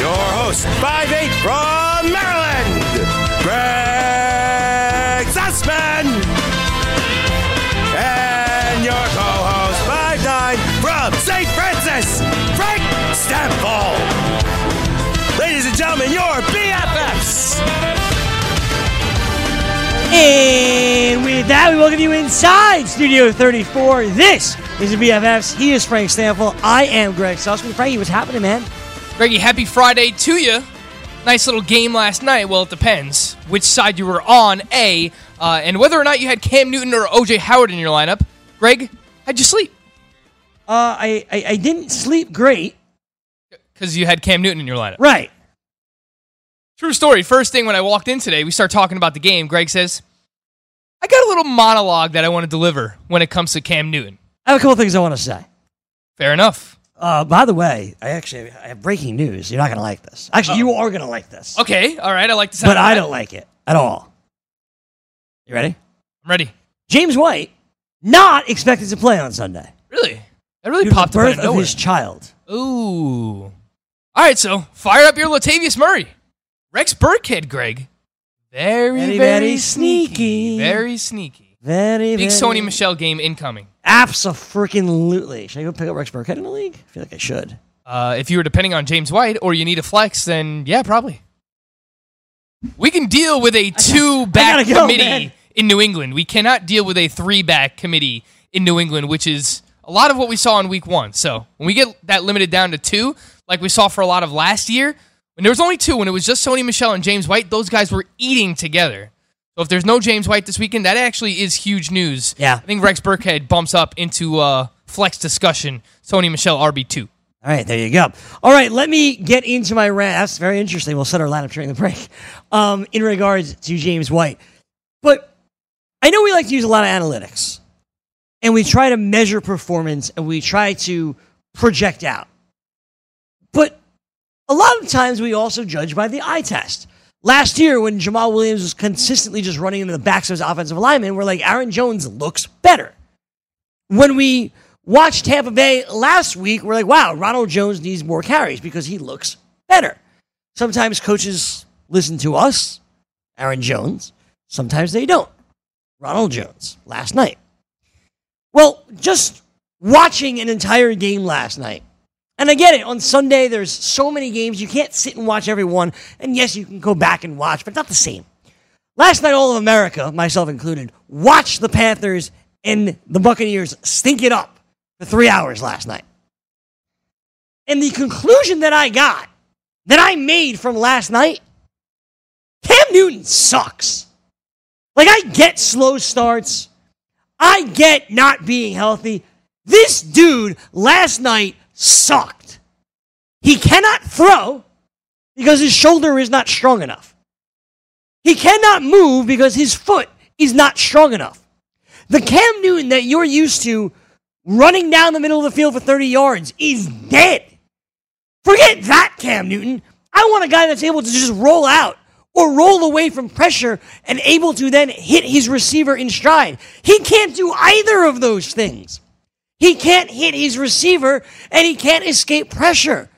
Your host, 5'8 from And with that, we welcome you inside Studio 34. This is the BFFs. He is Frank Stampfeld. I am Greg Sussman. Frankie, what's happening, man? Greggy, happy Friday to you. Nice little game last night. Well, it depends which side you were on, A, uh, and whether or not you had Cam Newton or OJ Howard in your lineup. Greg, how'd you sleep? Uh, I, I, I didn't sleep great. Because you had Cam Newton in your lineup. Right. True story. First thing when I walked in today, we start talking about the game. Greg says, I got a little monologue that I want to deliver when it comes to Cam Newton. I have a couple things I want to say. Fair enough. Uh, by the way, I actually I have breaking news. You're not going to like this. Actually, you are going to like this. Okay, all right. I like to sound But I don't like it at all. You ready? I'm ready. James White not expected to play on Sunday. Really? That really Due popped the birth of of his child. Ooh. All right, so fire up your Latavius Murray. Rex Burkhead, Greg. Very, Very, very, sneaky. sneaky. Very sneaky. Very, Big very Sony Michel game incoming. Absolutely. Should I go pick up Rex Burkhead in the league? I feel like I should. Uh, if you were depending on James White or you need a flex, then yeah, probably. We can deal with a two back go, committee man. in New England. We cannot deal with a three back committee in New England, which is a lot of what we saw in week one. So when we get that limited down to two, like we saw for a lot of last year, when there was only two, when it was just Sony Michel and James White, those guys were eating together. So if there's no James White this weekend, that actually is huge news. Yeah. I think Rex Burkhead bumps up into uh, flex discussion. Sony Michel RB two. All right, there you go. All right, let me get into my rant. That's very interesting. We'll set our lineup during the break um, in regards to James White. But I know we like to use a lot of analytics, and we try to measure performance and we try to project out. But a lot of times we also judge by the eye test. Last year, when Jamaal Williams was consistently just running into the backs of his offensive linemen, we're like, Aaron Jones looks better. When we watched Tampa Bay last week, we're like, wow, Ronald Jones needs more carries because he looks better. Sometimes coaches listen to us, Aaron Jones. Sometimes they don't. Ronald Jones last night. Well, just watching an entire game last night. And I get it. On Sunday, there's so many games. You can't sit and watch every one. And yes, you can go back and watch, but not the same. Last night, all of America, myself included, watched the Panthers and the Buccaneers stink it up for three hours last night. And the conclusion that I got, that I made from last night, Cam Newton sucks. Like, I get slow starts. I get not being healthy. This dude last night sucked. He cannot throw because his shoulder is not strong enough. He cannot move because his foot is not strong enough. The Cam Newton that you're used to running down the middle of the field for 30 yards is dead. Forget that, Cam Newton. I want a guy that's able to just roll out or roll away from pressure and able to then hit his receiver in stride. He can't do either of those things. He can't hit his receiver and he can't escape pressure.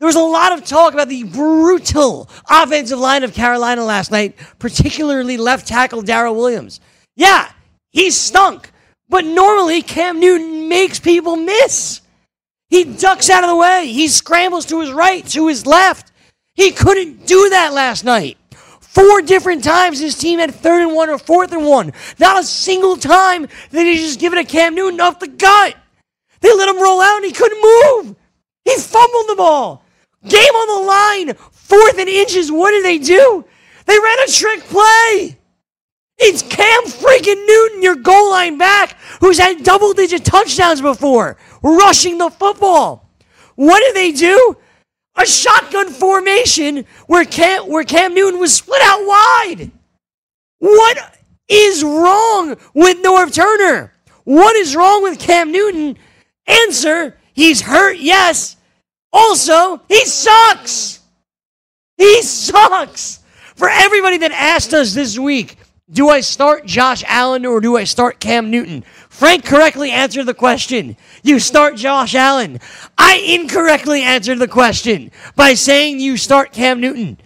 There was a lot of talk about the brutal offensive line of Carolina last night, particularly left tackle Daryl Williams. Yeah, he stunk, but normally Cam Newton makes people miss. He ducks out of the way. He scrambles to his right, to his left. He couldn't do that last night. Four different times his team had third and one or fourth and one. Not a single time did he just give it a Cam Newton off the gut. They let him roll out and he couldn't move. He fumbled the ball. Game on the line. Fourth and inches. What did they do? They ran a trick play. It's Cam freaking Newton, your goal line back, who's had double digit touchdowns before, rushing the football. What did they do? A shotgun formation where Cam, where Cam Newton was split out wide. What is wrong with Norv Turner? What is wrong with Cam Newton? Answer, he's hurt, yes. Also, he sucks. He sucks. For everybody that asked us this week, do I start Josh Allen or do I start Cam Newton? Frank correctly answered the question. You start Josh Allen. I incorrectly answered the question by saying you start Cam Newton.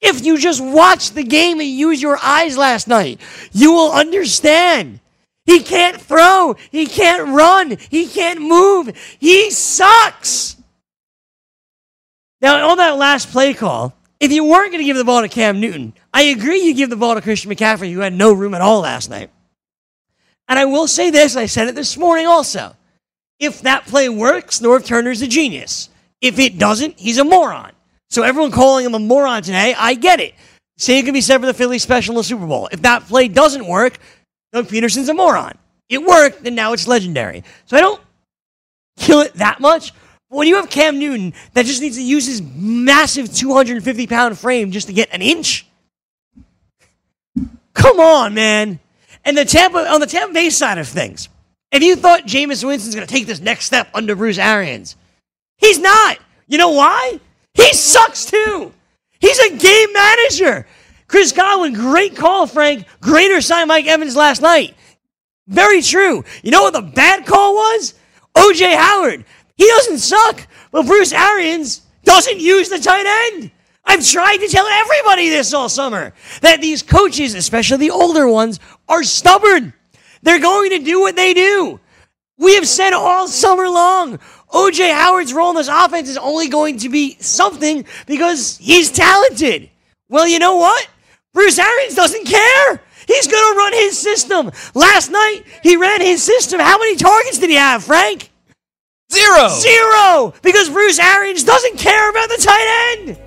If you just watch the game and use your eyes last night, you will understand. He can't throw. He can't run. He can't move. He sucks. Now, on that last play call, if you weren't going to give the ball to Cam Newton, I agree you give the ball to Christian McCaffrey, who had no room at all last night. And I will say this, I said it this morning also. If that play works, Norv Turner's a genius. If it doesn't, he's a moron. So everyone calling him a moron today, I get it. Same can be said for the Philly special in the Super Bowl. If that play doesn't work, Doug Pederson's a moron. It worked, and now it's legendary. So I don't kill it that much. But when you have Cam Newton that just needs to use his massive 250 pound frame just to get an inch, come on, man. And the Tampa on the Tampa Bay side of things, if you thought Jameis Winston's going to take this next step under Bruce Arians, he's not. You know why? He sucks too. He's a game manager. Chris Godwin, great call, Frank. Greater sign Mike Evans last night. Very true. You know what the bad call was? OJ Howard. He doesn't suck, but Bruce Arians doesn't use the tight end. I've tried to tell everybody this all summer that these coaches, especially the older ones, are stubborn. They're going to do what they do. We have said all summer long, OJ Howard's role in this offense is only going to be something because he's talented. Well, you know what? Bruce Arians doesn't care. He's going to run his system. Last night, he ran his system. How many targets did he have, Frank? Zero. Zero! Because Bruce Arians doesn't care about the tight end.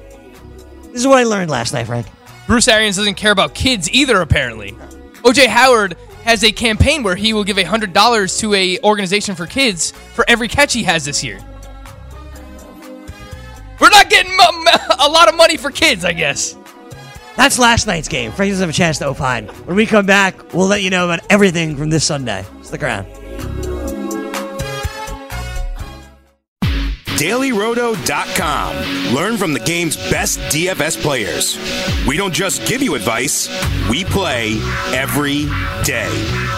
This is what I learned last night, Frank. Bruce Arians doesn't care about kids either, apparently. OJ Howard has a campaign where he will give $100 to a organization for kids for every catch he has this year. We're not getting a lot of money for kids, I guess. That's last night's game. Frank doesn't have a chance to opine. When we come back, we'll let you know about everything from this Sunday. Stick around. DailyRoto.com. Learn from the game's best DFS players. We don't just give you advice, we play every day.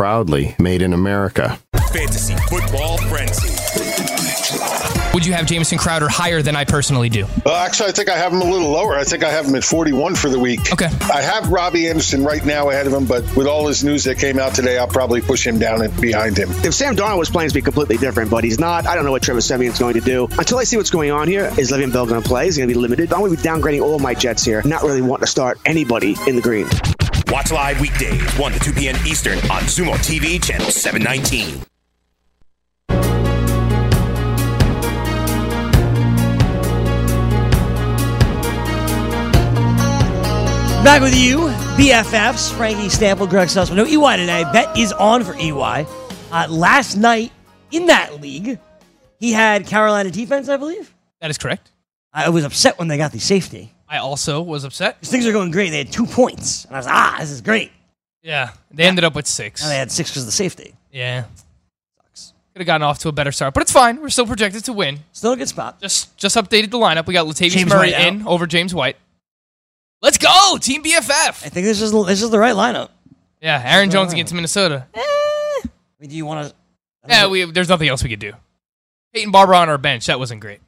proudly made in America. Fantasy Football Frenzy. Would you have Jamison Crowder higher than I personally do? Well, actually, I think I have him a little lower. I think I have him at 41 for the week. Okay. I have Robbie Anderson right now ahead of him, but with all this news that came out today, I'll probably push him down and behind him. If Sam Darnold was playing, it'd be completely different, but he's not. I don't know what Trevor Siemian's going to do. Until I see what's going on here, is Le'Veon Bell going to play? Is he going to be limited? I'm going to be downgrading all my Jets here, not really wanting to start anybody in the green. Watch live weekdays, 1 to 2 p.m. Eastern on Sumo TV, channel 719. Back with you, BFFs, Frankie Stample, Greg Sussman. No EY today. Bet is on for EY. Uh, last night in that league, he had Carolina defense, I believe. That is correct. I was upset when they got the safety. I also was upset. Things are going great. They had two points. And I was like, ah, this is great. Yeah, they ended up with six. Now they had six because of the safety. Yeah, Sucks. could have gotten off to a better start, but it's fine. We're still projected to win. Still a good spot. Just just updated the lineup. We got Latavius James Murray White in over James White. Let's go, Team BFF. I think this is this is the right lineup. Yeah, Aaron Jones against Minnesota. I mean, do you want to? Yeah, we there's nothing else we could do. Peyton Barber on our bench. That wasn't great.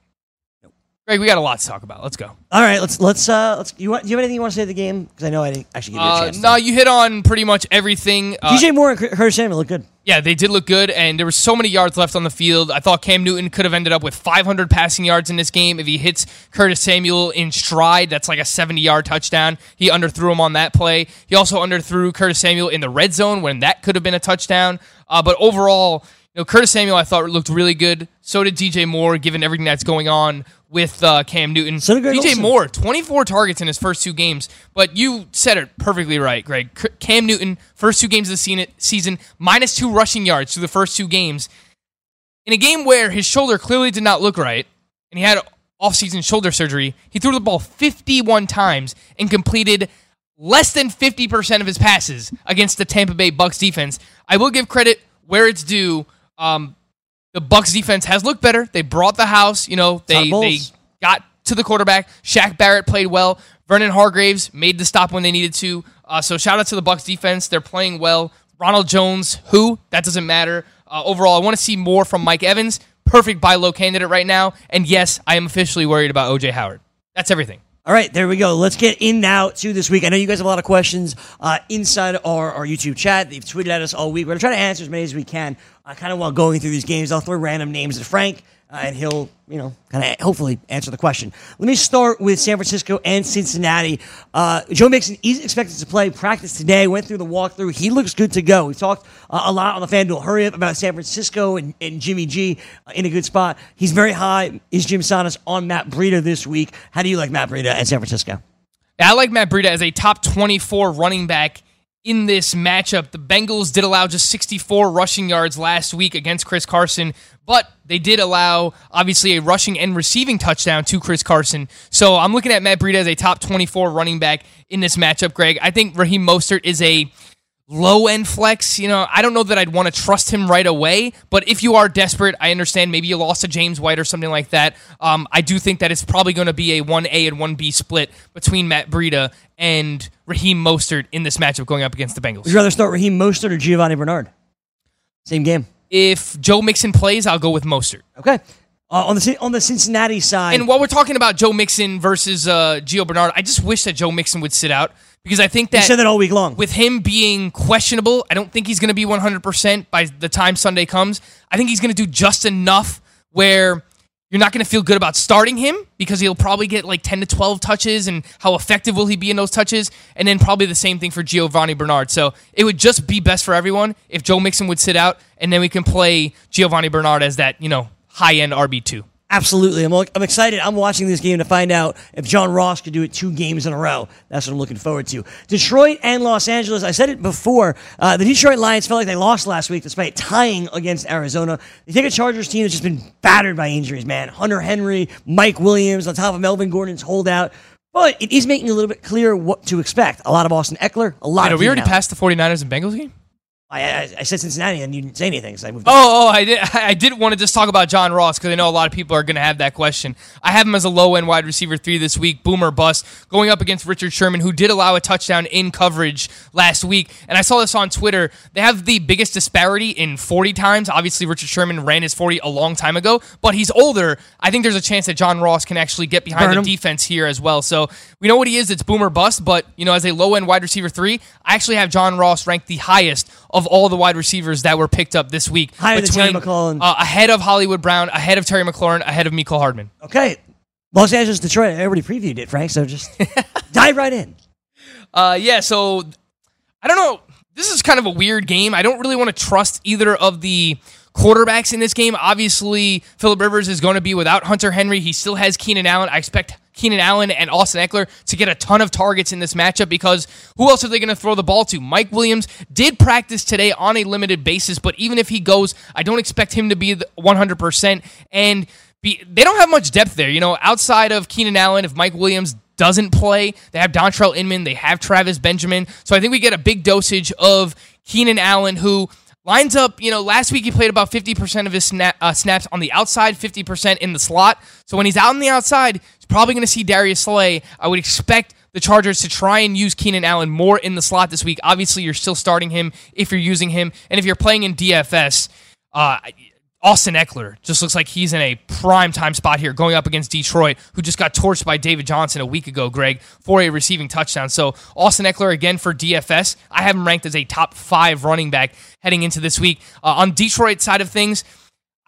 Greg, we got a lot to talk about. Let's go. All right, let's let's uh let's. You want? Do you have anything you want to say to the game? Because I know I didn't actually give you a Uh, chance. no, you hit on pretty much everything. Uh, DJ Moore and Cur- Curtis Samuel look good. Yeah, they did look good, and there were so many yards left on the field. I thought Cam Newton could have ended up with 500 passing yards in this game if he hits Curtis Samuel in stride. That's like a 70 yard touchdown. He underthrew him on that play. He also underthrew Curtis Samuel in the red zone when that could have been a touchdown. Uh, but overall, you know, Curtis Samuel I thought looked really good. So did DJ Moore, given everything that's going on with uh, Cam Newton. So DJ Olsen. Moore, 24 targets in his first two games. But you said it perfectly right, Greg. Cam Newton, first two games of the season, minus two rushing yards through the first two games. In a game where his shoulder clearly did not look right, and he had offseason shoulder surgery, he threw the ball 51 times and completed less than 50% of his passes against the Tampa Bay Bucks defense. I will give credit where it's due. Um, the Bucks defense has looked better. They brought the house. You know, they they got to the quarterback. Shaq Barrett played well. Vernon Hargreaves made the stop when they needed to. Uh, so shout out to the Bucks defense. They're playing well. Ronald Jones, who that doesn't matter. Uh, overall, I want to see more from Mike Evans. Perfect buy low candidate right now. And yes, I am officially worried about OJ Howard. That's everything. All right, there we go. Let's get in now to this week. I know you guys have a lot of questions uh, inside our, our YouTube chat. They've tweeted at us all week. We're going to try to answer as many as we can. I kind of while going through these games, I'll throw random names at Frank, uh, and he'll, you know, kind of hopefully answer the question. Let me start with San Francisco and Cincinnati. Uh, Joe Mixon is expected to play practice today. Went through the walkthrough. He looks good to go. We talked uh, a lot on the FanDuel Hurry Up about San Francisco and, and Jimmy G uh, in a good spot. He's very high. Is Jim Sonis on Matt Breida this week? How do you like Matt Breida and San Francisco? I like Matt Breida as a top 24 running back in this matchup. The Bengals did allow just 64 rushing yards last week against Chris Carson, but they did allow obviously a rushing and receiving touchdown to Chris Carson. So I'm looking at Matt Breida as a top 24 running back in this matchup, Greg. I think Raheem Mostert is a low end flex. You know, I don't know that I'd want to trust him right away, but if you are desperate, I understand maybe you lost to James White or something like that. Um, I do think that it's probably going to be a 1A and 1B split between Matt Breida and Raheem Mostert in this matchup going up against the Bengals. Would you rather start Raheem Mostert or Giovani Bernard? Same game. If Joe Mixon plays, I'll go with Mostert. Okay. Uh, on the on the Cincinnati side, And while we're talking about Joe Mixon versus uh, Gio Bernard, I just wish that Joe Mixon would sit out because I think that said that all week long. with him being questionable, I don't think he's going to be 100% by the time Sunday comes. I think he's going to do just enough where you're not going to feel good about starting him because he'll probably get like 10 to 12 touches and how effective will he be in those touches? And then probably the same thing for Giovani Bernard. So it would just be best for everyone if Joe Mixon would sit out and then we can play Giovani Bernard as that, you know, high end RB2. Absolutely. I'm, I'm excited. I'm watching this game to find out if John Ross could do it two games in a row. That's what I'm looking forward to. Detroit and Los Angeles. I said it before. Uh, the Detroit Lions felt like they lost last week despite tying against Arizona. They take a Chargers team that's just been battered by injuries, man. Hunter Henry, Mike Williams, on top of Melvin Gordon's holdout. But it is making a little bit clear what to expect. A lot of Austin Ekeler, a lot Wait, of. are we already Allen. past the 49ers and Bengals game? I, I, I said Cincinnati and you didn't say anything, so I moved. Oh, oh, I did. I did want to just talk about John Ross because I know a lot of people are going to have that question. I have him as a low end wide receiver three this week, boomer bust, going up against Richard Sherman, who did allow a touchdown in coverage last week. And I saw this on Twitter. They have the biggest disparity in 40 times. Obviously, Richard Sherman ran his 40 a long time ago, but he's older. I think there's a chance that John Ross can actually get behind Burn the him. defense here as well. So we know what he is. It's boomer bust, but you know, as a low end wide receiver three, I actually have John Ross ranked the highest of all the wide receivers that were picked up this week. Higher than Terry McLaurin. Uh, ahead of Hollywood Brown, ahead of Terry McLaurin, ahead of Mecole Hardman. Okay. Los Angeles, Detroit. I already previewed it, Frank, so just dive right in. Uh, yeah, so I don't know. This is kind of a weird game. I don't really want to trust either of the quarterbacks in this game. Obviously, Philip Rivers is going to be without Hunter Henry. He still has Keenan Allen. I expect Keenan Allen and Austin Ekeler to get a ton of targets in this matchup because who else are they going to throw the ball to? Mike Williams did practice today on a limited basis, but even if he goes, I don't expect him to be 100%. And be, they don't have much depth there. You know, outside of Keenan Allen, if Mike Williams doesn't play, they have Dontrelle Inman, they have Travis Benjamin. So I think we get a big dosage of Keenan Allen, who lines up, you know, last week he played about 50% of his uh, snaps on the outside, 50% in the slot. So when he's out on the outside, he's probably going to see Darius Slay. I would expect the Chargers to try and use Keenan Allen more in the slot this week. Obviously, you're still starting him if you're using him. And if you're playing in DFS, uh, Austin Ekeler just looks like he's in a prime time spot here going up against Detroit, who just got torched by David Johnson a week ago, Greg, for a receiving touchdown. So Austin Ekeler again for DFS. I have him ranked as a top five running back heading into this week. Uh, on Detroit side of things,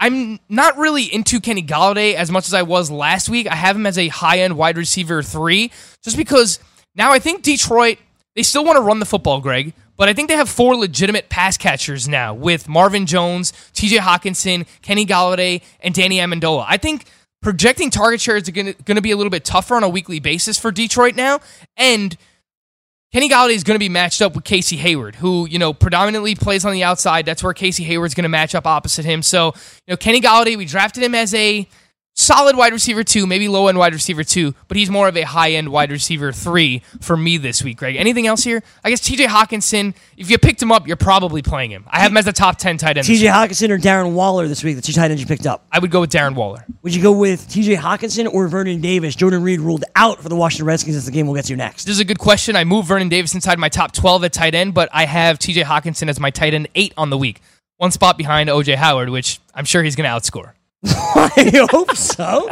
I'm not really into Kenny Golladay as much as I was last week. I have him as a high end wide receiver three, just because now I think Detroit, they still want to run the football, Greg, but I think they have four legitimate pass catchers now with Marvin Jones, TJ Hockenson, Kenny Golladay, and Danny Amendola. I think projecting target share is going to be a little bit tougher on a weekly basis for Detroit now. And Kenny Golladay is going to be matched up with Casey Hayward, who you know predominantly plays on the outside. That's where Casey Hayward's going to match up opposite him. So you know Kenny Golladay, we drafted him as a solid wide receiver two, maybe low end wide receiver two, but he's more of a high end wide receiver three for me this week. Greg, anything else here? I guess T.J. Hockenson. If you picked him up, you're probably playing him. I have him as a top ten tight end. TJ. Hockenson or Darren Waller this week, the two tight ends you picked up. I would go with Darren Waller. Would you go with TJ Hockenson or Vernon Davis? Jordan Reed ruled out for the Washington Redskins. That's the game we'll get to next. This is a good question. I moved Vernon Davis inside my top 12 at tight end, but I have TJ Hockenson as my tight end eight on the week. One spot behind OJ Howard, which I'm sure he's going to outscore. I hope so.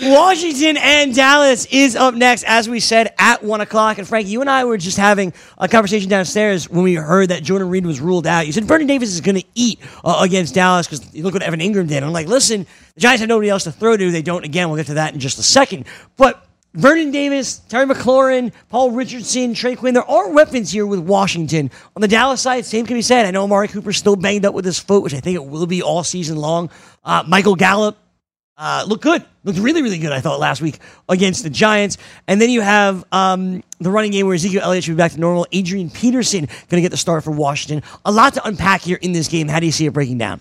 Washington and Dallas is up next, as we said, at 1 o'clock. And Frank, you and I were just having a conversation downstairs when we heard that Jordan Reed was ruled out. You said Vernon Davis is going to eat uh, against Dallas because look what Evan Engram did. I'm like, listen, the Giants have nobody else to throw to. They don't. Again, we'll get to that in just a second. But Vernon Davis, Terry McLaurin, Paul Richardson, Trey Quinn, there are weapons here with Washington. On the Dallas side, same can be said. I know Amari Cooper's still banged up with his foot, which I think it will be all season long. Uh, Michael Gallup, uh, looked good. Looked really, really good, I thought, last week against the Giants. And then you have um, the running game where Ezekiel Elliott should be back to normal. Adrian Peterson going to get the start for Washington. A lot to unpack here in this game. How do you see it breaking down?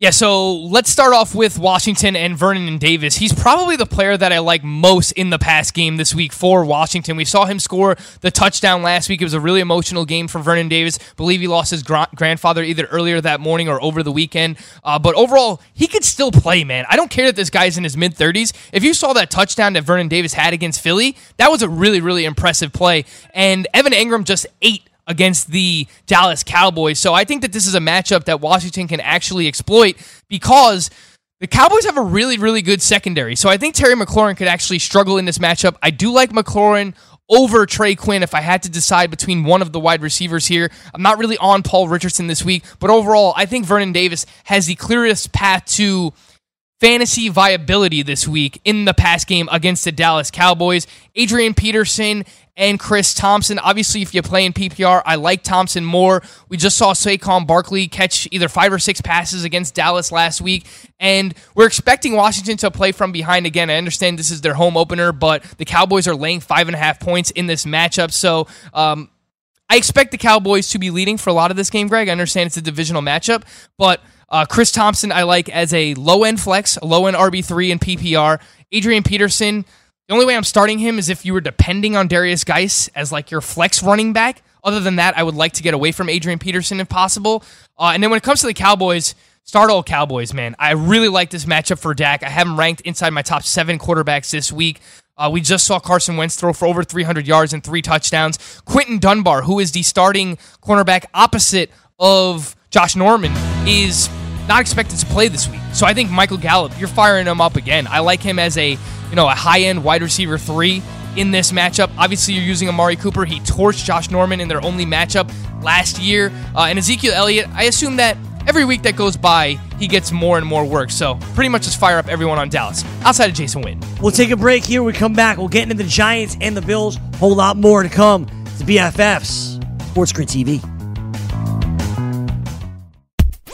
Yeah, so let's start off with Washington and Vernon and Davis. He's probably the player that I like most in the past game this week for Washington. We saw him score the touchdown last week. It was a really emotional game for Vernon Davis. believe he lost his gra- grandfather either earlier that morning or over the weekend. Uh, but overall, he could still play, man. I don't care that this guy's in his mid 30s. If you saw that touchdown that Vernon Davis had against Philly, that was a really, really impressive play. And Evan Engram just ate against the Dallas Cowboys. So I think that this is a matchup that Washington can actually exploit because the Cowboys have a really, really good secondary. So I think Terry McLaurin could actually struggle in this matchup. I do like McLaurin over Trey Quinn if I had to decide between one of the wide receivers here. I'm not really on Paul Richardson this week, but overall, I think Vernon Davis has the clearest path to fantasy viability this week in the pass game against the Dallas Cowboys. Adrian Peterson and Chris Thompson. Obviously, if you play in PPR, I like Thompson more. We just saw Saquon Barkley catch either five or six passes against Dallas last week, and we're expecting Washington to play from behind again. I understand this is their home opener, but the Cowboys are laying five and a half points in this matchup, so. Um, I expect the Cowboys to be leading for a lot of this game, Greg. I understand it's a divisional matchup, but uh, Chris Thompson I like as a low end flex, low end RB3 in PPR. Adrian Peterson, the only way I'm starting him is if you were depending on Derrius Guice as like your flex running back. Other than that, I would like to get away from Adrian Peterson if possible. Uh, and then when it comes to the Cowboys, start all Cowboys, man. I really like this matchup for Dak. I have him ranked inside my top seven quarterbacks this week. Uh, we just saw Carson Wentz throw for over 300 yards and three touchdowns. Quinton Dunbar, who is the starting cornerback opposite of Josh Norman, is not expected to play this week. So I think Michael Gallup, you're firing him up again. I like him as a you know a high end wide receiver three in this matchup. Obviously, you're using Amari Cooper. He torched Josh Norman in their only matchup last year. Uh, and Ezekiel Elliott, I assume that every week that goes by, he gets more and more work. So pretty much just fire up everyone on Dallas outside of Jason Witten. We'll take a break here. We come back. We'll get into the Giants and the Bills. Whole lot more to come. To BFFs, Sports Grid TV.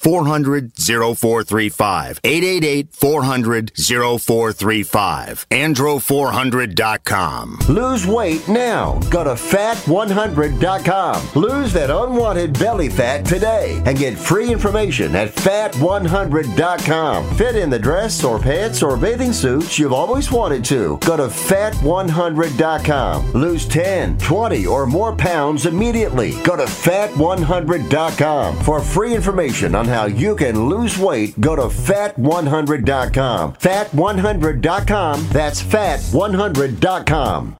400 0435. 888 400 0435. Andro400.com. Lose weight now. Go to fat100.com. Lose that unwanted belly fat today and get free information at fat100.com. Fit in the dress or pants or bathing suits you've always wanted to. Go to fat100.com. Lose 10, 20, or more pounds immediately. Go to fat100.com for free information on how you can lose weight, go to fat100.com. Fat100.com. That's fat100.com.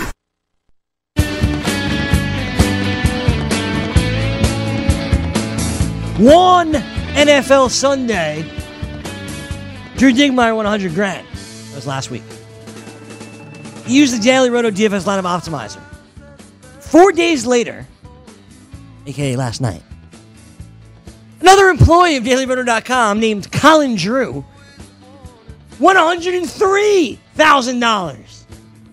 One NFL Sunday. Drew Digmeyer won 100 grand. That was last week. He used the Daily Roto DFS lineup optimizer. Four days later, aka last night, another employee of DailyRoto.com named Colin Drew won $103,000.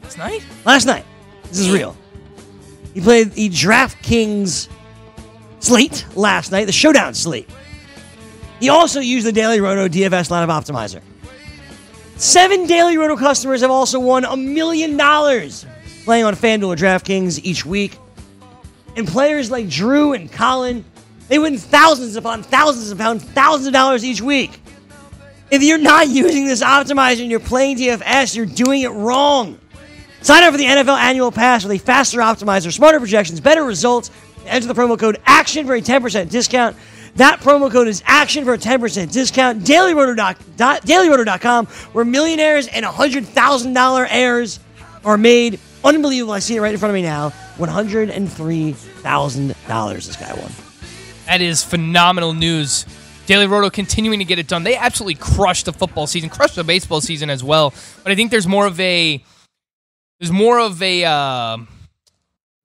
Last night? Last night. This is real. He played the DraftKings slate last night, the showdown slate. He also used the Daily Roto DFS lineup optimizer. Seven Daily Roto customers have also won a million dollars playing on FanDuel or DraftKings each week. And players like Drew and Colin, they win thousands upon thousands upon thousands of dollars each week. If you're not using this optimizer and you're playing DFS, you're doing it wrong. Sign up for the NFL annual pass with a faster optimizer, smarter projections, better results. Enter the promo code ACTION for a 10% discount. That promo code is ACTION for a 10% discount. DailyRoto.com, where millionaires and $100,000 heirs are made. Unbelievable. I see it right in front of me now. $103,000 this guy won. That is phenomenal news. Daily Roto continuing to get it done. They absolutely crushed the football season, crushed the baseball season as well. But I think there's more of a there's more of a uh,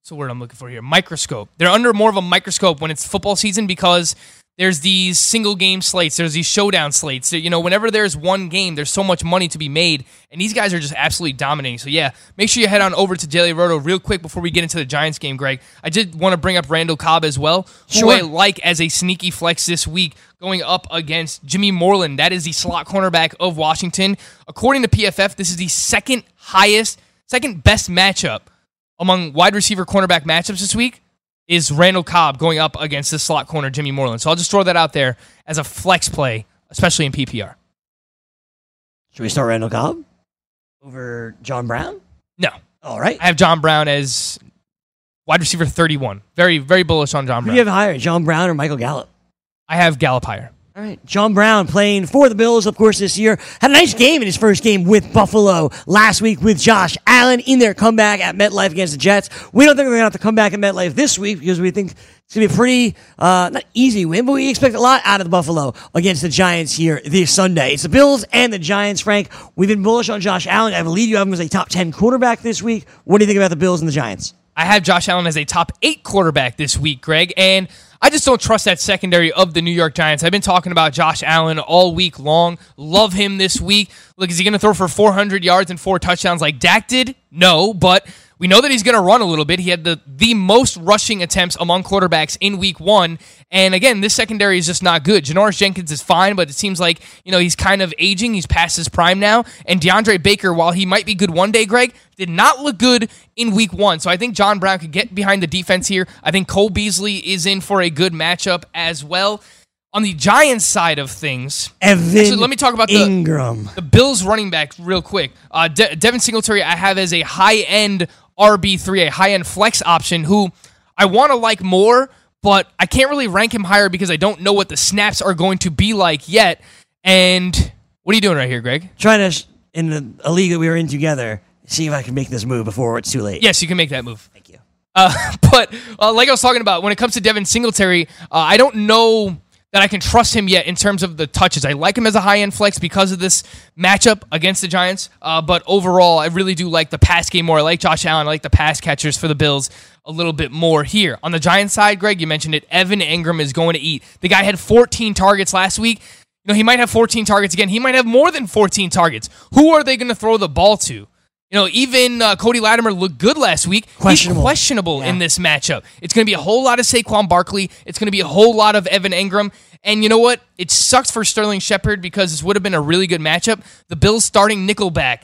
what's the word I'm looking for here? Microscope. They're under more of a microscope when it's football season because there's these single game slates, there's these showdown slates. You know, whenever there's one game, there's so much money to be made, and these guys are just absolutely dominating. So yeah, make sure you head on over to Daily Roto real quick before we get into the Giants game, Greg. I did want to bring up Randall Cobb as well, who I like as a sneaky flex this week, going up against Jimmy Moreland. That is the slot cornerback of Washington. According to PFF, this is the second highest, second best matchup among wide receiver cornerback matchups this week is Randall Cobb going up against the slot corner Jimmy Moreland. So I'll just throw that out there as a flex play, especially in PPR. Should we start Randall Cobb over John Brown? No. All right. I have John Brown as wide receiver 31. Very, very bullish on John Who do Brown. you have higher, John Brown or Michael Gallup? I have Gallup higher. All right. John Brown playing for the Bills, of course, this year. Had a nice game in his first game with Buffalo last week with Josh Allen in their comeback at MetLife against the Jets. We don't think they're going to have to come back at MetLife this week because we think it's going to be a pretty, uh, not easy win, but we expect a lot out of the Buffalo against the Giants here this Sunday. It's the Bills and the Giants, Frank. We've been bullish on Josh Allen. I believe you have him as a top 10 quarterback this week. What do you think about the Bills and the Giants? I have Josh Allen as a top eight quarterback this week, Greg, and I just don't trust that secondary of the New York Giants. I've been talking about Josh Allen all week long. Love him this week. Look, is he going to throw for 400 yards and four touchdowns like Dak did? No, but we know that he's going to run a little bit. He had the the most rushing attempts among quarterbacks in week one. And again, this secondary is just not good. Janoris Jenkins is fine, but it seems like, you know, he's kind of aging. He's past his prime now. And DeAndre Baker, while he might be good one day, Greg, did not look good in week one. So I think John Brown could get behind the defense here. I think Cole Beasley is in for a good matchup as well. On the Giants side of things, Evan actually, let me talk about the, Engram. the Bills running back real quick. Uh, De- Devin Singletary, I have as a high end RB3, a high end flex option who I want to like more, but I can't really rank him higher because I don't know what the snaps are going to be like yet. And what are you doing right here, Greg? Trying to, sh- in the, a league that we were in together, see if I can make this move before it's too late. Yes, you can make that move. Thank you. Uh, but uh, like I was talking about, when it comes to Devin Singletary, uh, I don't know that I can trust him yet in terms of the touches. I like him as a high end flex because of this matchup against the Giants. Uh, but overall, I really do like the pass game more. I like Josh Allen. I like the pass catchers for the Bills a little bit more here. On the Giants side, Greg, you mentioned it. Evan Engram is going to eat. The guy had 14 targets last week. You know, he might have 14 targets again. He might have more than 14 targets. Who are they going to throw the ball to? You know, even uh, Cody Latimer looked good last week. Questionable. He's questionable in this matchup. It's going to be a whole lot of Saquon Barkley. It's going to be a whole lot of Evan Engram. And you know what? It sucks for Sterling Shepard because this would have been a really good matchup. The Bills starting nickelback,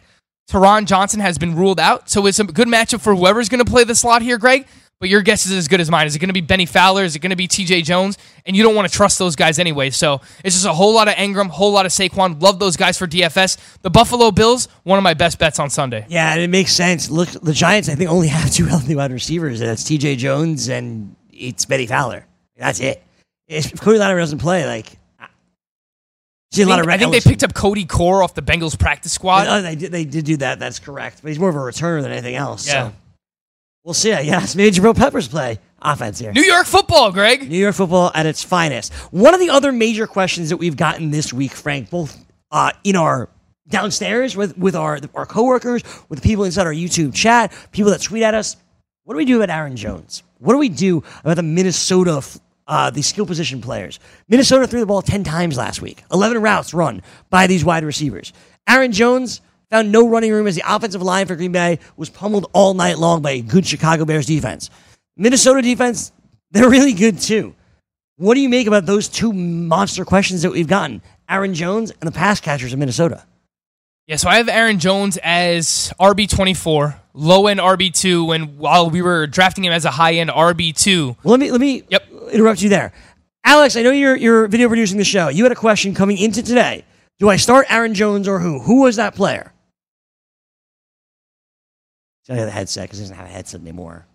Taron Johnson has been ruled out. So it's a good matchup for whoever's going to play the slot here, Greg. But your guess is as good as mine. Is it going to be Bennie Fowler? Is it going to be TJ Jones? And you don't want to trust those guys anyway. So it's just a whole lot of Engram, whole lot of Saquon. Love those guys for DFS. The Buffalo Bills, one of my best bets on Sunday. Yeah, and it makes sense. Look, the Giants, I think, only have two healthy wide receivers. and That's T.J. Jones and it's Betty Fowler. That's it. If Cody Latimer doesn't play, like, see a lot of red. I think they picked up Cody Core off the Bengals practice squad. Oh, they did. They did do that. That's correct. But he's more of a returner than anything else. Yeah. So we'll see. Yes, maybe Jabril Peppers play offense here. New York football, Greg. New York football at its finest. One of the other major questions that we've gotten this week, Frank, both uh, in our downstairs with with our our coworkers, with the people inside our YouTube chat, people that tweet at us. What do we do about Aaron Jones? What do we do about the Minnesota, uh, the skill position players? Minnesota threw the ball ten times last week. Eleven routes run by these wide receivers. Aaron Jones found no running room as the offensive line for Green Bay was pummeled all night long by a good Chicago Bears defense. Minnesota defense, they're really good too. What do you make about those two monster questions that we've gotten? Aaron Jones and the pass catchers of Minnesota. Yeah, so I have Aaron Jones as RB24, low end RB2, and while we were drafting him as a high end RB2. Well, let me let me yep. interrupt you there. Alex, I know you're you're video producing the show. You had a question coming into today. Do I start Aaron Jones or who? Who was that player? I have the headset because he doesn't have a headset anymore.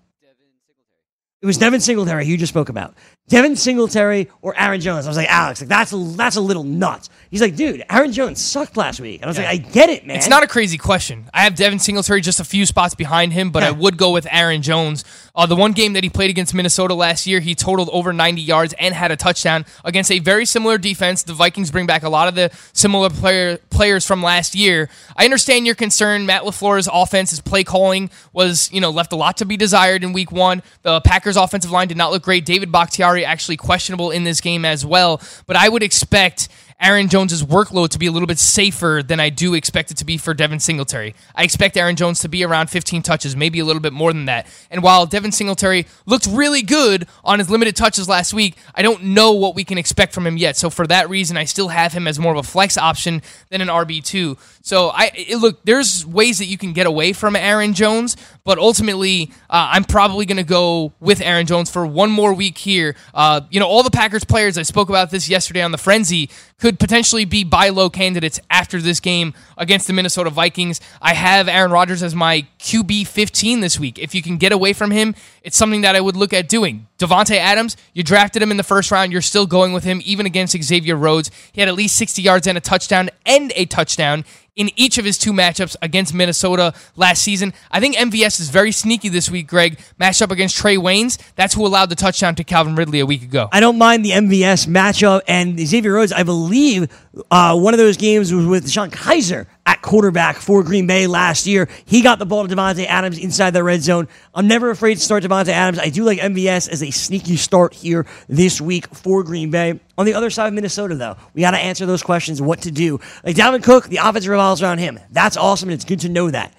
It was Devin Singletary you just spoke about. Devin Singletary or Aaron Jones. I was like, Alex, like that's a, that's a little nuts. He's like, dude, Aaron Jones sucked last week. And I was Yeah. like, I get it, man. It's not a crazy question. I have Devin Singletary just a few spots behind him, but I would go with Aaron Jones. Uh, the one game that he played against Minnesota last year, he totaled over 90 yards and had a touchdown against a very similar defense. The Vikings bring back a lot of the similar player, players from last year. I understand your concern. Matt LaFleur's offense, his play calling was, you know, left a lot to be desired in week one. The Packers offensive line did not look great. David Bakhtiari actually questionable in this game as well, but I would expect Aaron Jones's workload to be a little bit safer than I do expect it to be for Devin Singletary. I expect Aaron Jones to be around 15 touches, maybe a little bit more than that. And while Devin Singletary looked really good on his limited touches last week, I don't know what we can expect from him yet. So for that reason, I still have him as more of a flex option than an RB2. So I look, there's ways that you can get away from Aaron Jones, but ultimately, uh, I'm probably going to go with Aaron Jones for one more week here. Uh, you know, all the Packers players, I spoke about this yesterday on the Frenzy, could potentially be buy low candidates after this game against the Minnesota Vikings. I have Aaron Rodgers as my QB 15 this week. If you can get away from him, it's something that I would look at doing. Davante Adams, you drafted him in the first round. You're still going with him, even against Xavier Rhodes. He had at least 60 yards and a touchdown, and a touchdown in each of his two matchups against Minnesota last season. I think MVS is very sneaky this week, Greg. Matched up against Trae Waynes. That's who allowed the touchdown to Calvin Ridley a week ago. I don't mind the MVS matchup and Xavier Rhodes. I believe uh, one of those games was with DeShone Kizer at quarterback for Green Bay last year. He got the ball to Davante Adams inside the red zone. I'm never afraid to start Davante Adams. I do like MVS as a sneaky start here this week for Green Bay. On the other side of Minnesota, though, we got to answer those questions what to do. Like Dalvin Cook, the offense revolves around him. That's awesome, and it's good to know that.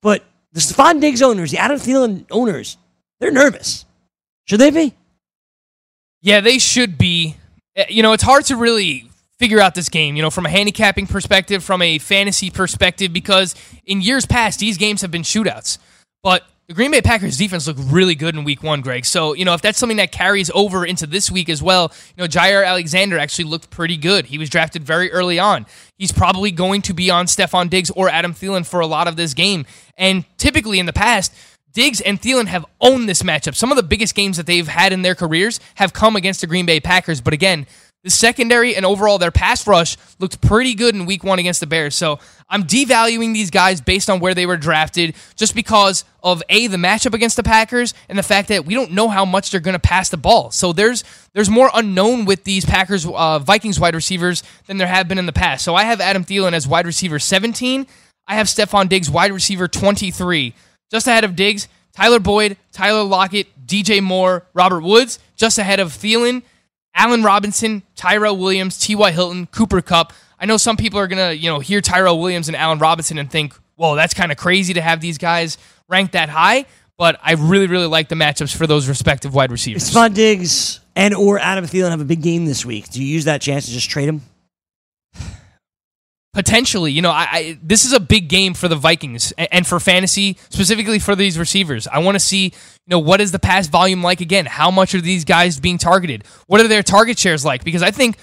But the Stefon Diggs owners, the Adam Thielen owners, they're nervous. Should they be? Yeah, they should be. Uh, You know, it's hard to really figure out this game, you know, from a handicapping perspective, from a fantasy perspective, because in years past, these games have been shootouts. But the Green Bay Packers defense looked really good in week one, Greg. So, you know, if that's something that carries over into this week as well, you know, Jaire Alexander actually looked pretty good. He was drafted very early on. He's probably going to be on Stefon Diggs or Adam Thielen for a lot of this game. And typically in the past, Diggs and Thielen have owned this matchup. Some of the biggest games that they've had in their careers have come against the Green Bay Packers. But again, the secondary and overall their pass rush looked pretty good in week one against the Bears. So I'm devaluing these guys based on where they were drafted just because of A, the matchup against the Packers and the fact that we don't know how much they're going to pass the ball. So there's there's more unknown with these Packers uh, Vikings wide receivers than there have been in the past. So I have Adam Thielen as wide receiver 17. I have Stefon Diggs wide receiver 23. Just ahead of Diggs, Tyler Boyd, Tyler Lockett, DJ Moore, Robert Woods, just ahead of Thielen, Allen Robinson, Tyrell Williams, T.Y. Hilton, Cooper Kupp. I know some people are going to, you know, hear Tyrell Williams and Allen Robinson and think, whoa, that's kind of crazy to have these guys ranked that high. But I really, really like the matchups for those respective wide receivers. Stefon Diggs and or Adam Thielen have a big game this week. Do you use that chance to just trade him? Potentially, you know, I, I this is a big game for the Vikings and, and for fantasy, specifically for these receivers. I want to see, you know, what is the pass volume like again? How much are these guys being targeted? What are their target shares like? Because I think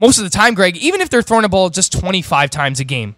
most of the time, Greg, even if they're throwing a ball just 25 times a game,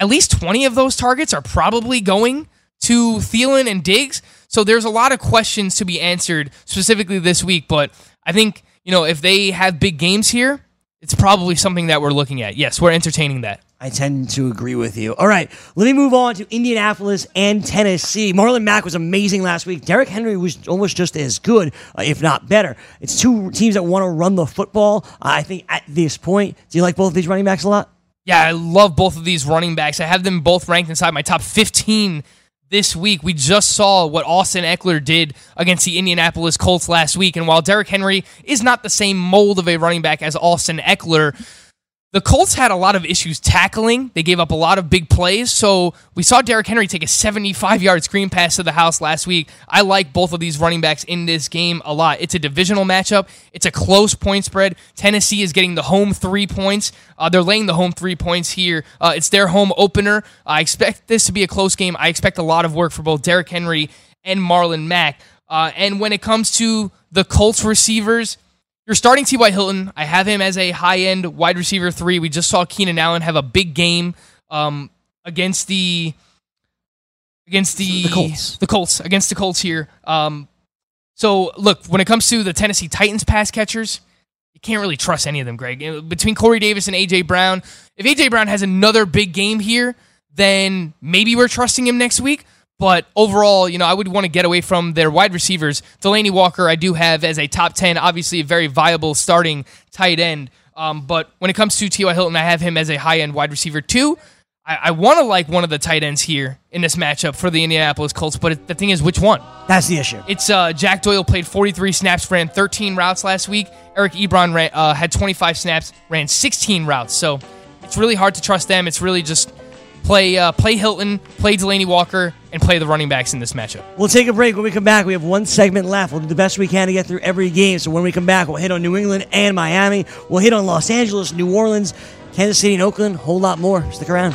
at least 20 of those targets are probably going to Thielen and Diggs. So there's a lot of questions to be answered specifically this week. But I think, you know, if they have big games here, it's probably something that we're looking at. Yes, we're entertaining that. I tend to agree with you. All right, let me move on to Indianapolis and Tennessee. Marlon Mack was amazing last week. Derrick Henry was almost just as good, uh, if not better. It's two teams that want to run the football. Uh, I think at this point, do you like both of these running backs a lot? Yeah, I love both of these running backs. I have them both ranked inside my top 15 this week. We just saw what Austin Ekeler did against the Indianapolis Colts last week. And while Derrick Henry is not the same mold of a running back as Austin Ekeler, the Colts had a lot of issues tackling. They gave up a lot of big plays. So we saw Derrick Henry take a 75 yard screen pass to the house last week. I like both of these running backs in this game a lot. It's a divisional matchup, it's a close point spread. Tennessee is getting the home three points. Uh, they're laying the home three points here. Uh, it's their home opener. I expect this to be a close game. I expect a lot of work for both Derrick Henry and Marlon Mack. Uh, and when it comes to the Colts receivers, you're starting T.Y. Hilton. I have him as a high end wide receiver three. We just saw Keenan Allen have a big game um, against the against the, The Colts. The Colts against the Colts here. Um, so look, when it comes to the Tennessee Titans pass catchers, you can't really trust any of them, Greg. Uh, Between Corey Davis and AJ Brown, if AJ Brown has another big game here, then maybe we're trusting him next week. But overall, you know, I would want to get away from their wide receivers. Delanie Walker, I do have as a top 10, obviously a very viable starting tight end. Um, but when it comes to T.Y. Hilton, I have him as a high end wide receiver too. I, I want to like one of the tight ends here in this matchup for the Indianapolis Colts, but it, the thing is, which one? That's the issue. It's uh, Jack Doyle played 43 snaps, ran 13 routes last week. Eric Ebron ran, uh, had 25 snaps, ran 16 routes. So it's really hard to trust them. It's really just play uh, play Hilton, play Delanie Walker, and play the running backs in this matchup. We'll take a break. When we come back, we have one segment left. We'll do the best we can to get through every game. So when we come back, we'll hit on New England and Miami. We'll hit on Los Angeles, New Orleans, Kansas City, and Oakland. Whole lot more. Stick around.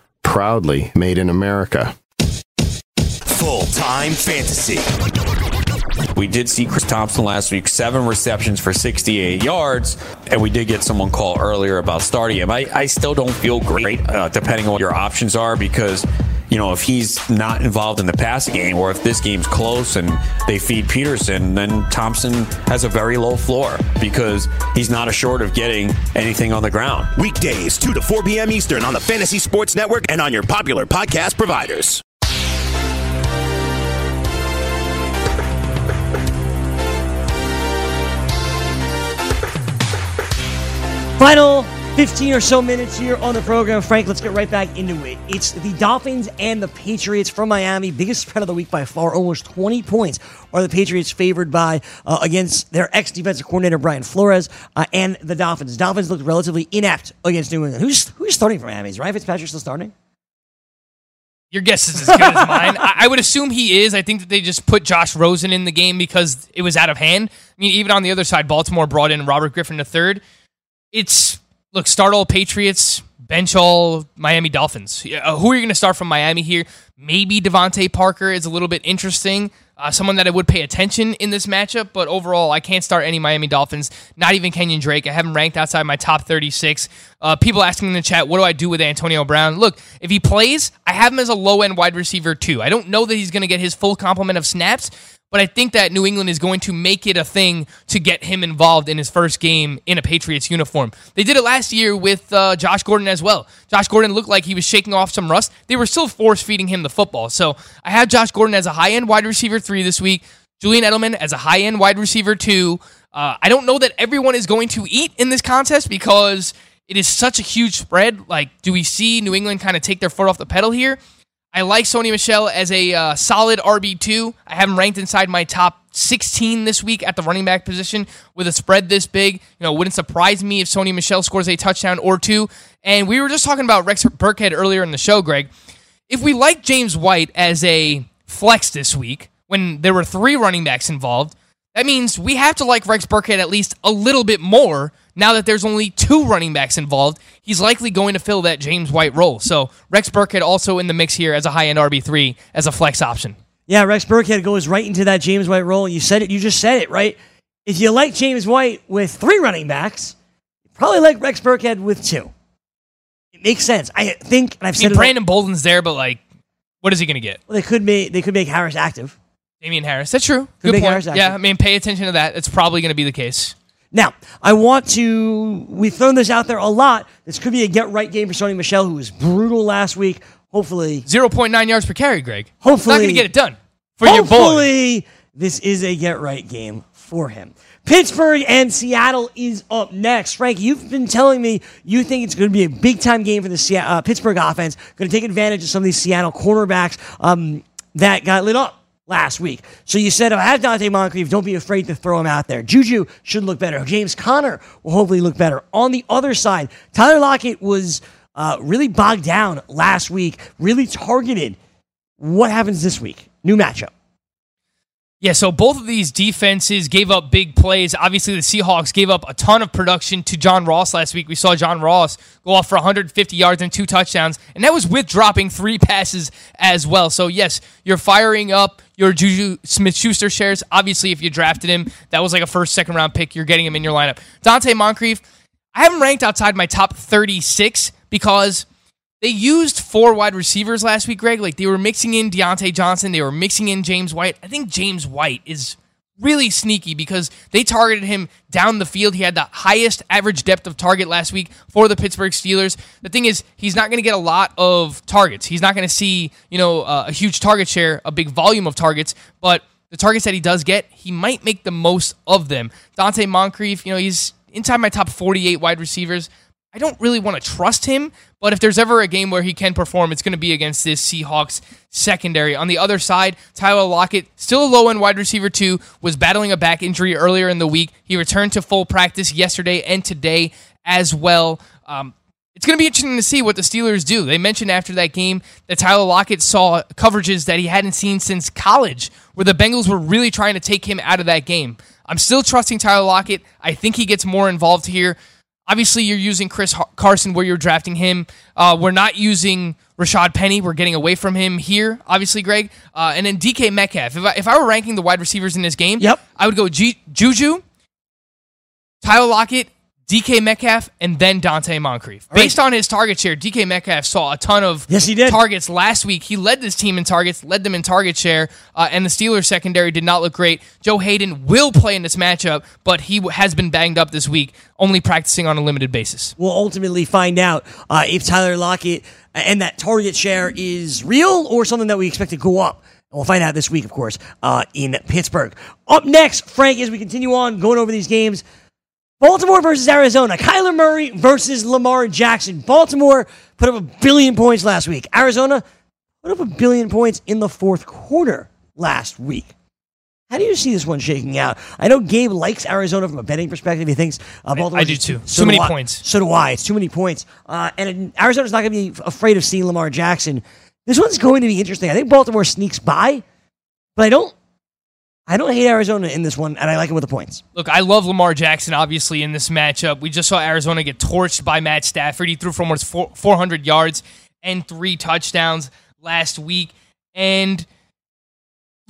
Proudly made in America. Full time fantasy. We did see Chris Thompson last week, seven receptions for 68 yards, and we did get someone call earlier about starting him. I, I still don't feel great, uh, depending on what your options are, because you know if he's not involved in the passing game, or if this game's close and they feed Peterson, then Thompson has a very low floor because he's not assured of getting anything on the ground. Weekdays, 2 to 4 p.m. Eastern on the Fantasy Sports Network and on your popular podcast providers. Final 15 or so minutes here on the program. Frank, let's get right back into it. It's the Dolphins and the Patriots from Miami. Biggest spread of the week by far, almost 20 points are the Patriots favored by uh, against their ex defensive coordinator Brian Flores uh, and the Dolphins. Dolphins looked relatively inept against New England. Who's who's starting for Miami? Is Ryan Fitzpatrick still starting? Your guess is as good as mine. I, I would assume he is. I think that they just put Josh Rosen in the game because it was out of hand. I mean, even on the other side, Baltimore brought in Robert Griffin III. It's look, start all Patriots, bench all Miami Dolphins. Uh, who are you going to start from Miami here? Maybe DeVante Parker is a little bit interesting. Uh, someone that I would pay attention in this matchup, but overall, I can't start any Miami Dolphins, not even Kenyon Drake. I have him ranked outside my top 36. Uh, people asking in the chat, what do I do with Antonio Brown? Look, if he plays, I have him as a low end wide receiver too. I don't know that he's going to get his full complement of snaps, but I think that New England is going to make it a thing to get him involved in his first game in a Patriots uniform. They did it last year with uh, Josh Gordon as well. Josh Gordon looked like he was shaking off some rust. They were still force feeding him the football. So I have Josh Gordon as a high end wide receiver three this week, Julian Edelman as a high end wide receiver two. Uh, I don't know that everyone is going to eat in this contest because it is such a huge spread. Like, do we see New England kind of take their foot off the pedal here? I like Sony Michel as a uh, solid RB2. I have him ranked inside my top 16 this week at the running back position with a spread this big. You know, wouldn't surprise me if Sony Michel scores a touchdown or two. And we were just talking about Rex Burkhead earlier in the show, Greg. If we like James White as a flex this week, when there were three running backs involved, that means we have to like Rex Burkhead at least a little bit more now that there's only two running backs involved. He's likely going to fill that James White role. So Rex Burkhead also in the mix here as a high end RB3 as a flex option. Yeah, Rex Burkhead goes right into that James White role. You said it. You just said it, right? If you like James White with three running backs, you probably like Rex Burkhead with two. It makes sense. I think, and I've I said mean, it. Brandon Bolden's there, but like, what is he going to get? Well, they could make they could make Harris active. Damien Harris. That's true. Good make point. Harris. Yeah, I mean, pay attention to that. It's probably going to be the case. Now, I want to. We've thrown this out there a lot. This could be a get right game for Sony Michel, who was brutal last week. Hopefully, 0.9 yards per carry, Greg. Hopefully, not going to get it done for your boy. Hopefully, this is a get right game for him. Pittsburgh and Seattle is up next. Frank, you've been telling me you think it's going to be a big time game for the Se- uh, Pittsburgh offense. Going to take advantage of some of these Seattle cornerbacks um, that got lit up last week. So you said, if I have Donte Moncrief, don't be afraid to throw him out there. Juju should look better. James Conner will hopefully look better. On the other side, Tyler Lockett was uh, really bogged down last week, really targeted. What happens this week? New matchup. Yeah, so both of these defenses gave up big plays. Obviously, the Seahawks gave up a ton of production to John Ross last week. We saw John Ross go off for 150 yards and two touchdowns, and that was with dropping three passes as well. So, yes, you're firing up your Juju Smith Schuster shares. Obviously, if you drafted him, that was like a first, second round pick. You're getting him in your lineup. Donte Moncrief, I have him ranked outside my top 36 because they used four wide receivers last week, Greg. Like they were mixing in Diontae Johnson, they were mixing in James White. I think James White is really sneaky because they targeted him down the field. He had the highest average depth of target last week for the Pittsburgh Steelers. The thing is, he's not going to get a lot of targets. He's not going to see, you know, uh, a huge target share, a big volume of targets, but the targets that he does get, he might make the most of them. Donte Moncrief, you know, he's inside my top 48 wide receivers. I don't really want to trust him, but if there's ever a game where he can perform, it's going to be against this Seahawks secondary. On the other side, Tyler Lockett, still a low end wide receiver too, was battling a back injury earlier in the week. He returned to full practice yesterday and today as well. Um, it's going to be interesting to see what the Steelers do. They mentioned after that game that Tyler Lockett saw coverages that he hadn't seen since college, where the Bengals were really trying to take him out of that game. I'm still trusting Tyler Lockett. I think he gets more involved here. Obviously, you're using Chris Carson where you're drafting him. Uh, we're not using Rashad Penny. We're getting away from him here, obviously, Greg. Uh, and then DK Metcalf. If I, if I were ranking the wide receivers in this game, yep. I would go G- Juju, Tyler Lockett, DK Metcalf, and then Donte Moncrief. Based on his target share, DK Metcalf saw a ton of yes, he did. targets last week. He led this team in targets, led them in target share, uh, and the Steelers secondary did not look great. Joe Haden will play in this matchup, but he has been banged up this week, only practicing on a limited basis. We'll ultimately find out uh, if Tyler Lockett and that target share is real or something that we expect to go up. We'll find out this week, of course, uh, in Pittsburgh. Up next, Frank, as we continue on going over these games, Baltimore versus Arizona. Kyler Murray versus Lamar Jackson. Baltimore put up a billion points last week. Arizona put up a billion points in the fourth quarter last week. How do you see this one shaking out? I know Gabe likes Arizona from a betting perspective. He thinks uh, Baltimore. I do too. Too many points. So do I. It's too many points. Uh, and Arizona's not going to be afraid of seeing Lamar Jackson. This one's going to be interesting. I think Baltimore sneaks by, but I don't. I don't hate Arizona in this one, and I like it with the points. Look, I love Lamar Jackson, obviously, in this matchup. We just saw Arizona get torched by Matt Stafford. He threw for almost 400 yards and three touchdowns last week. And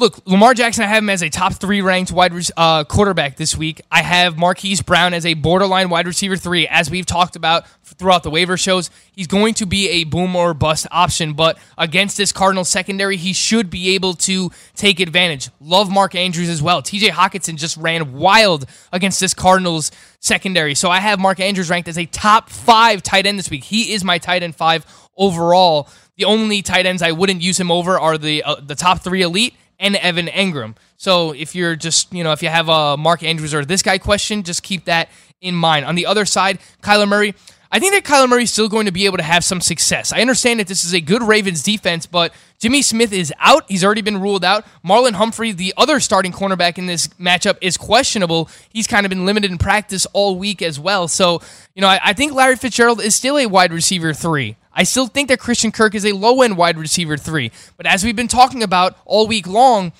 look, Lamar Jackson, I have him as a top three ranked wide uh, quarterback this week. I have Marquise Brown as a borderline wide receiver three, as we've talked about throughout the waiver shows. He's going to be a boom or bust option, but against this Cardinals secondary, he should be able to take advantage. Love Mark Andrews as well. TJ Hockenson just ran wild against this Cardinals secondary. So I have Mark Andrews ranked as a top five tight end this week. He is my tight end five overall. The only tight ends I wouldn't use him over are the uh, the top three elite and Evan Engram. So if you're just, you know, if you have a Mark Andrews or this guy question, just keep that in mind. On the other side, Kyler Murray. I think that Kyler Murray is still going to be able to have some success. I understand that this is a good Ravens defense, but Jimmy Smith is out. He's already been ruled out. Marlon Humphrey, the other starting cornerback in this matchup, is questionable. He's kind of been limited in practice all week as well. So, you know, I, I think Larry Fitzgerald is still a wide receiver three. I still think that Christian Kirk is a low end wide receiver three. But as we've been talking about all week long,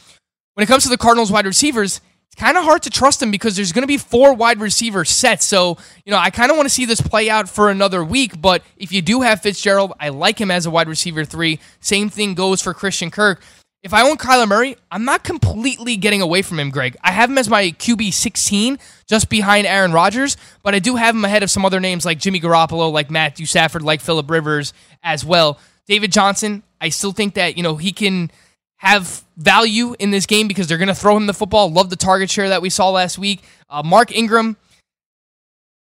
when it comes to the Cardinals wide receivers, it's kind of hard to trust them because there's going to be four wide receiver sets. So, you know, I kind of want to see this play out for another week. But if you do have Fitzgerald, I like him as a wide receiver three. Same thing goes for Christian Kirk. If I own Kyler Murray, I'm not completely getting away from him, Greg. I have him as my QB 16, just behind Aaron Rodgers, but I do have him ahead of some other names like Jimmy Garoppolo, like Matthew Stafford, like Philip Rivers as well. David Johnson, I still think that, you know, he can have value in this game because they're going to throw him the football. Love the target share that we saw last week. Uh, Mark Ingram,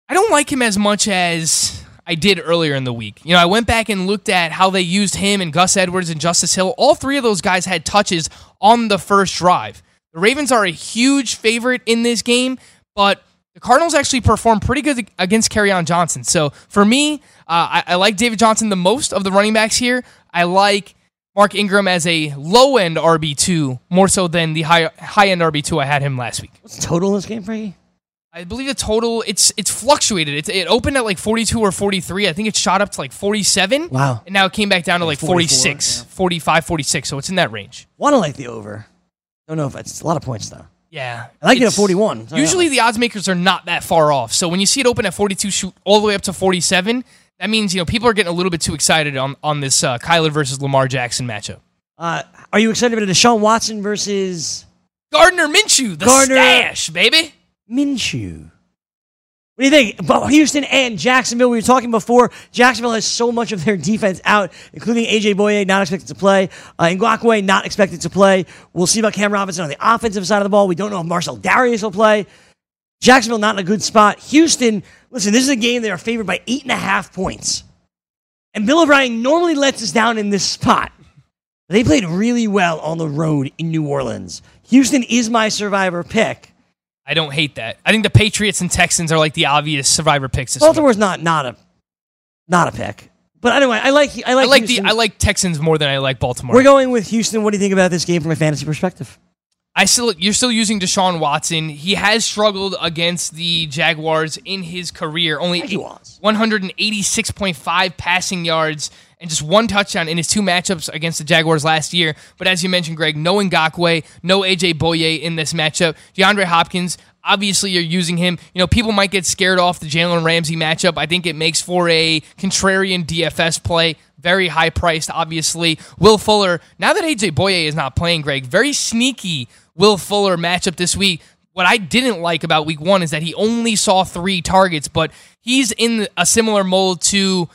I don't like him as much as I did earlier in the week. You know, I went back and looked at how they used him and Gus Edwards and Justice Hill. All three of those guys had touches on the first drive. The Ravens are a huge favorite in this game, but the Cardinals actually performed pretty good against on Johnson. So for me, uh, I, I like David Johnson the most of the running backs here. I like Mark Ingram as a low end RB2 more so than the high high end RB2 I had him last week. What's total in this game, Frankie? I believe the total it's it's fluctuated. It, it opened at like 42 or 43. I think it shot up to like 47. Wow. And now it came back down to like 46, yeah. 45, 46. So it's in that range. Want to like the over. Don't know if it's a lot of points though. Yeah. I like it at 41. Usually the odds makers are not that far off. So when you see it open at 42 shoot all the way up to 47, that means, you know, people are getting a little bit too excited on on this uh, Kyler versus Lamar Jackson matchup. Uh, are you excited about Deshaun Watson versus Gardner Minshew, the Gardner stash, baby? Minshew. What do you think about Houston and Jacksonville? We were talking before. Jacksonville has so much of their defense out, including AJ Bouye not expected to play, uh, Ngakoue not expected to play. We'll see about Cam Robinson on the offensive side of the ball. We don't know if Marcell Dareus will play. Jacksonville not in a good spot. Houston, listen, this is a game they are favored by eight and a half points. And Bill O'Brien normally lets us down in this spot. They played really well on the road in New Orleans. Houston is my survivor pick. I don't hate that. I think the Patriots and Texans are like the obvious survivor picks. Baltimore's week. not not a not a pick. But anyway, I like I like I like Houston. the I like Texans more than I like Baltimore. We're going with Houston. What do you think about this game from a fantasy perspective? I still you're still using Deshaun Watson. He has struggled against the Jaguars in his career. Only 186.5 passing yards and just one touchdown in his two matchups against the Jaguars last year. But as you mentioned, Greg, no Ngakoue, no AJ Bouye in this matchup. DeAndre Hopkins, obviously you're using him. You know, people might get scared off the Jalen Ramsey matchup. I think it makes for a contrarian DFS play. Very high priced, obviously. Will Fuller, now that AJ Bouye is not playing, Greg, very sneaky Will Fuller matchup this week. What I didn't like about week one is that he only saw three targets, but he's in a similar mold to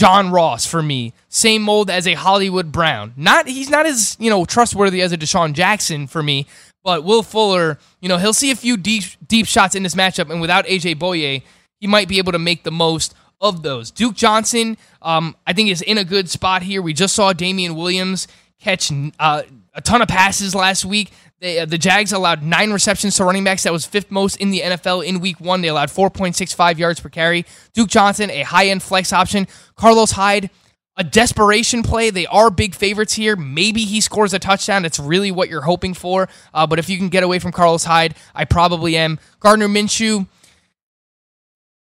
John Ross for me. Same mold as a Hollywood Brown. Not he's not as, you know, trustworthy as a DeSean Jackson for me, but Will Fuller, you know, he'll see a few deep deep shots in this matchup, and without AJ Bouye, he might be able to make the most of those. Duke Johnson, um, I think, is in a good spot here. We just saw Damien Williams catch uh, a ton of passes last week. They, uh, the Jags allowed nine receptions to running backs. That was fifth most in the NFL in week one. They allowed 4.65 yards per carry. Duke Johnson, a high end flex option. Carlos Hyde, a desperation play. They are big favorites here. Maybe he scores a touchdown. That's really what you're hoping for. Uh, but if you can get away from Carlos Hyde, I probably am. Gardner Minshew,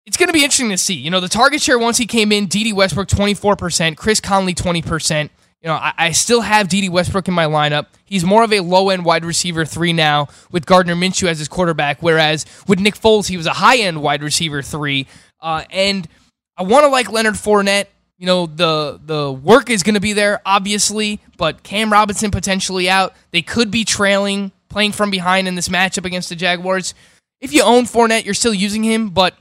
it's going to be interesting to see. You know, the target share once he came in, Dede Westbrook 24%, Chris Conley 20%. You know, I, I still have Dede Westbrook in my lineup. He's more of a low end wide receiver three now with Gardner Minshew as his quarterback, whereas with Nick Foles, he was a high end wide receiver three. Uh, and I want to like Leonard Fournette. You know, the the work is going to be there, obviously, but Cam Robinson potentially out. They could be trailing, playing from behind in this matchup against the Jaguars. If you own Fournette, you're still using him, but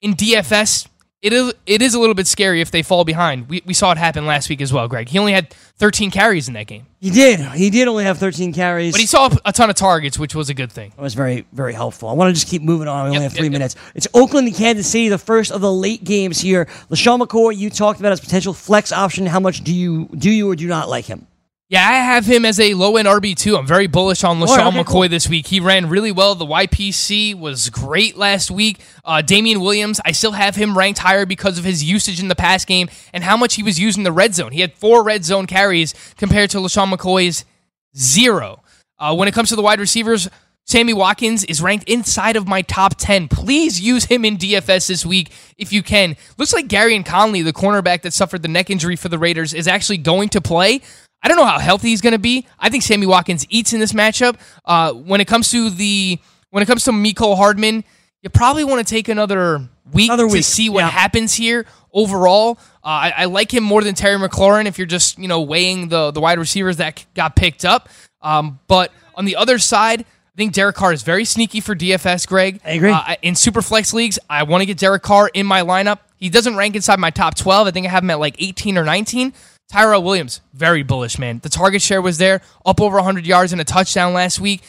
in DFS, it is it is a little bit scary if they fall behind. We, we saw it happen last week as well, Greg. He only had 13 carries in that game. He did. He did only have 13 carries. But he saw a ton of targets, which was a good thing. It was very, very helpful. I want to just keep moving on. We only have three minutes. It's Oakland and Kansas City, the first of the late games here. LeSean McCoy, you talked about his potential flex option. How much do you do you or do not like him? Yeah, I have him as a low end RB2. I'm very bullish on LeSean okay, McCoy cool. this week. He ran really well. The YPC was great last week. Uh, Damien Williams, I still have him ranked higher because of his usage in the pass game and how much he was used in the red zone. He had four red zone carries compared to LeSean McCoy's zero. Uh, when it comes to the wide receivers, Sammy Watkins is ranked inside of my top 10. Please use him in DFS this week if you can. Looks like Gareon Conley, the cornerback that suffered the neck injury for the Raiders, is actually going to play. I don't know how healthy he's going to be. I think Sammy Watkins eats in this matchup. Uh, when it comes to the when it comes to Mecole Hardman, you probably want to take another week to week, see what happens here overall. Uh, I, I like him more than Terry McLaurin if you're just you know weighing the the wide receivers that got picked up. Um, but on the other side, I think Derek Carr is very sneaky for DFS. Greg, I agree. Uh, in super flex leagues, I want to get Derek Carr in my lineup. He doesn't rank inside my top 12. I think I have him at like 18 or 19. Tyrell Williams, very bullish, man. The target share was there, up over 100 yards and a touchdown last week.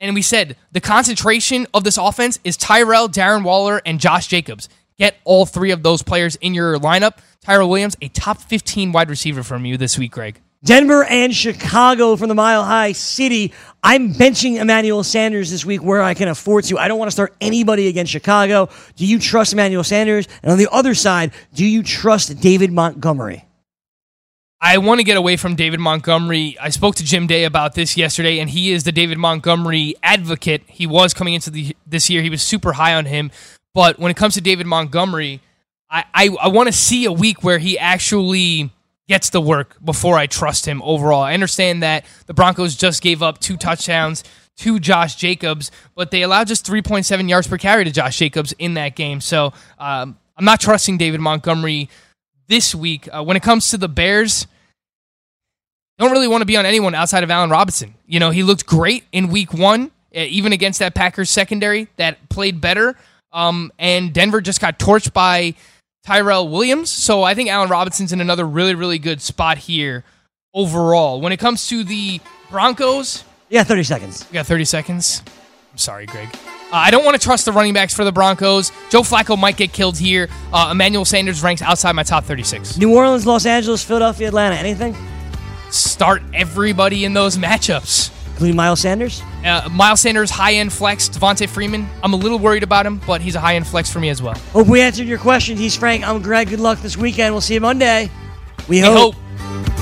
And we said the concentration of this offense is Tyrell, Darren Waller, and Josh Jacobs. Get all three of those players in your lineup. Tyrell Williams, a top 15 wide receiver from you this week, Greg. Denver and Chicago from the Mile High City. I'm benching Emmanuel Sanders this week where I can afford to. I don't want to start anybody against Chicago. Do you trust Emmanuel Sanders? And on the other side, do you trust David Montgomery? I want to get away from David Montgomery. I spoke to Jim Day about this yesterday, and he is the David Montgomery advocate. He was coming into the, this year. He was super high on him. But when it comes to David Montgomery, I, I, I want to see a week where he actually gets the work before I trust him overall. I understand that the Broncos just gave up two touchdowns to Josh Jacobs, but they allowed just 3.7 yards per carry to Josh Jacobs in that game. So um, I'm not trusting David Montgomery this week. Uh, when it comes to the Bears, don't really want to be on anyone outside of Allen Robinson. You know, he looked great in week one, uh, even against that Packers secondary that played better. Um, and Denver just got torched by Tyrell Williams. So I think Allen Robinson's in another really, really good spot here overall. When it comes to the Broncos, Yeah, 30 seconds. you got 30 seconds. I'm sorry, Greg. Uh, I don't want to trust the running backs for the Broncos. Joe Flacco might get killed here. Uh, Emmanuel Sanders ranks outside my top 36. New Orleans, Los Angeles, Philadelphia, Atlanta. Anything? Start everybody in those matchups. Including Miles Sanders? Uh, Miles Sanders, high end flex. Devonta Freeman, I'm a little worried about him, but he's a high end flex for me as well. Hope we answered your question. He's Frank. I'm Greg. Good luck this weekend. We'll see you Monday. We, We hope. hope.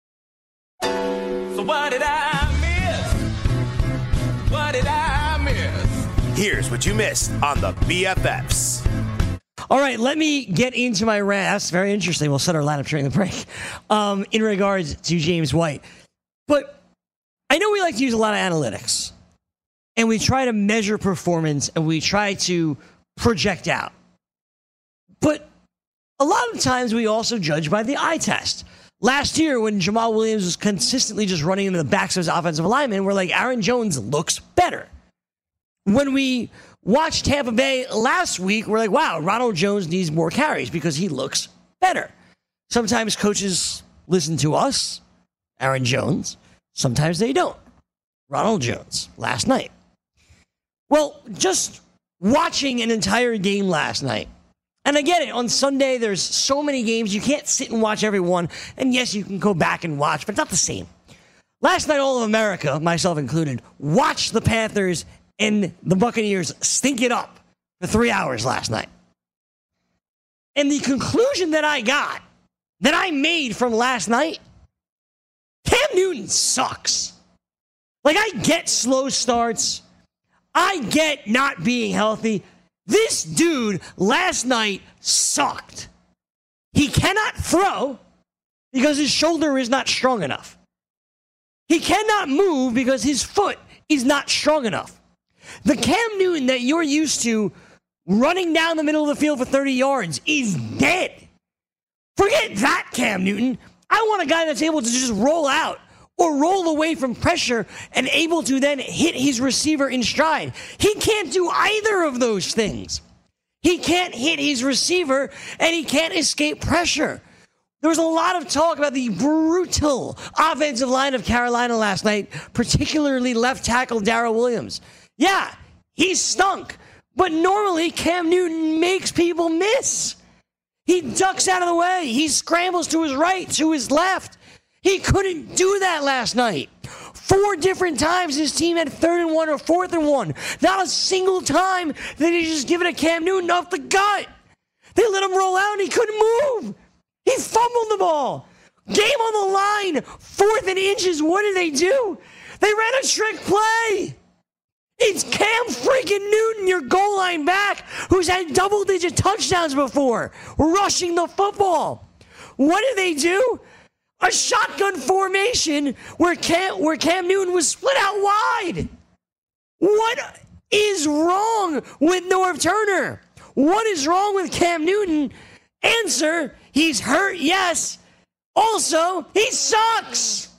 So what did I miss? What did I miss? Here's what you missed on the BFFs. All right, let me get into my rant. That's very interesting. We'll set our lineup during the break um, in regards to James White. But I know we like to use a lot of analytics and we try to measure performance and we try to project out. But a lot of times we also judge by the eye test. Last year, when Jamaal Williams was consistently just running into the backs of his offensive linemen, we're like, Aaron Jones looks better. When we watched Tampa Bay last week, we're like, wow, Ronald Jones needs more carries because he looks better. Sometimes coaches listen to us, Aaron Jones. Sometimes they don't. Ronald Jones last night. Well, just watching an entire game last night, and I get it. On Sunday, there's so many games. You can't sit and watch every one. And yes, you can go back and watch, but it's not the same. Last night, all of America, myself included, watched the Panthers and the Buccaneers stink it up for three hours last night. And the conclusion that I got, that I made from last night, Cam Newton sucks. Like, I get slow starts. I get not being healthy. This dude last night sucked. He cannot throw because his shoulder is not strong enough. He cannot move because his foot is not strong enough. The Cam Newton that you're used to running down the middle of the field for 30 yards is dead. Forget that, Cam Newton. I want a guy that's able to just roll out or roll away from pressure and able to then hit his receiver in stride. He can't do either of those things. He can't hit his receiver and he can't escape pressure. There was a lot of talk about the brutal offensive line of Carolina last night, particularly left tackle Daryl Williams. Yeah, he stunk, but normally Cam Newton makes people miss. He ducks out of the way, he scrambles to his right, to his left. He couldn't do that last night. Four different times his team had third and one or fourth and one. Not a single time did he just give it a Cam Newton off the gut. They let him roll out and he couldn't move. He fumbled the ball. Game on the line. Fourth and inches. What did they do? They ran a trick play. It's Cam freaking Newton, your goal line back, who's had double digit touchdowns before, rushing the football. What did they do? A shotgun formation where Cam, where Cam Newton was split out wide. What is wrong with Norv Turner? What is wrong with Cam Newton? Answer, he's hurt, yes. Also, he sucks.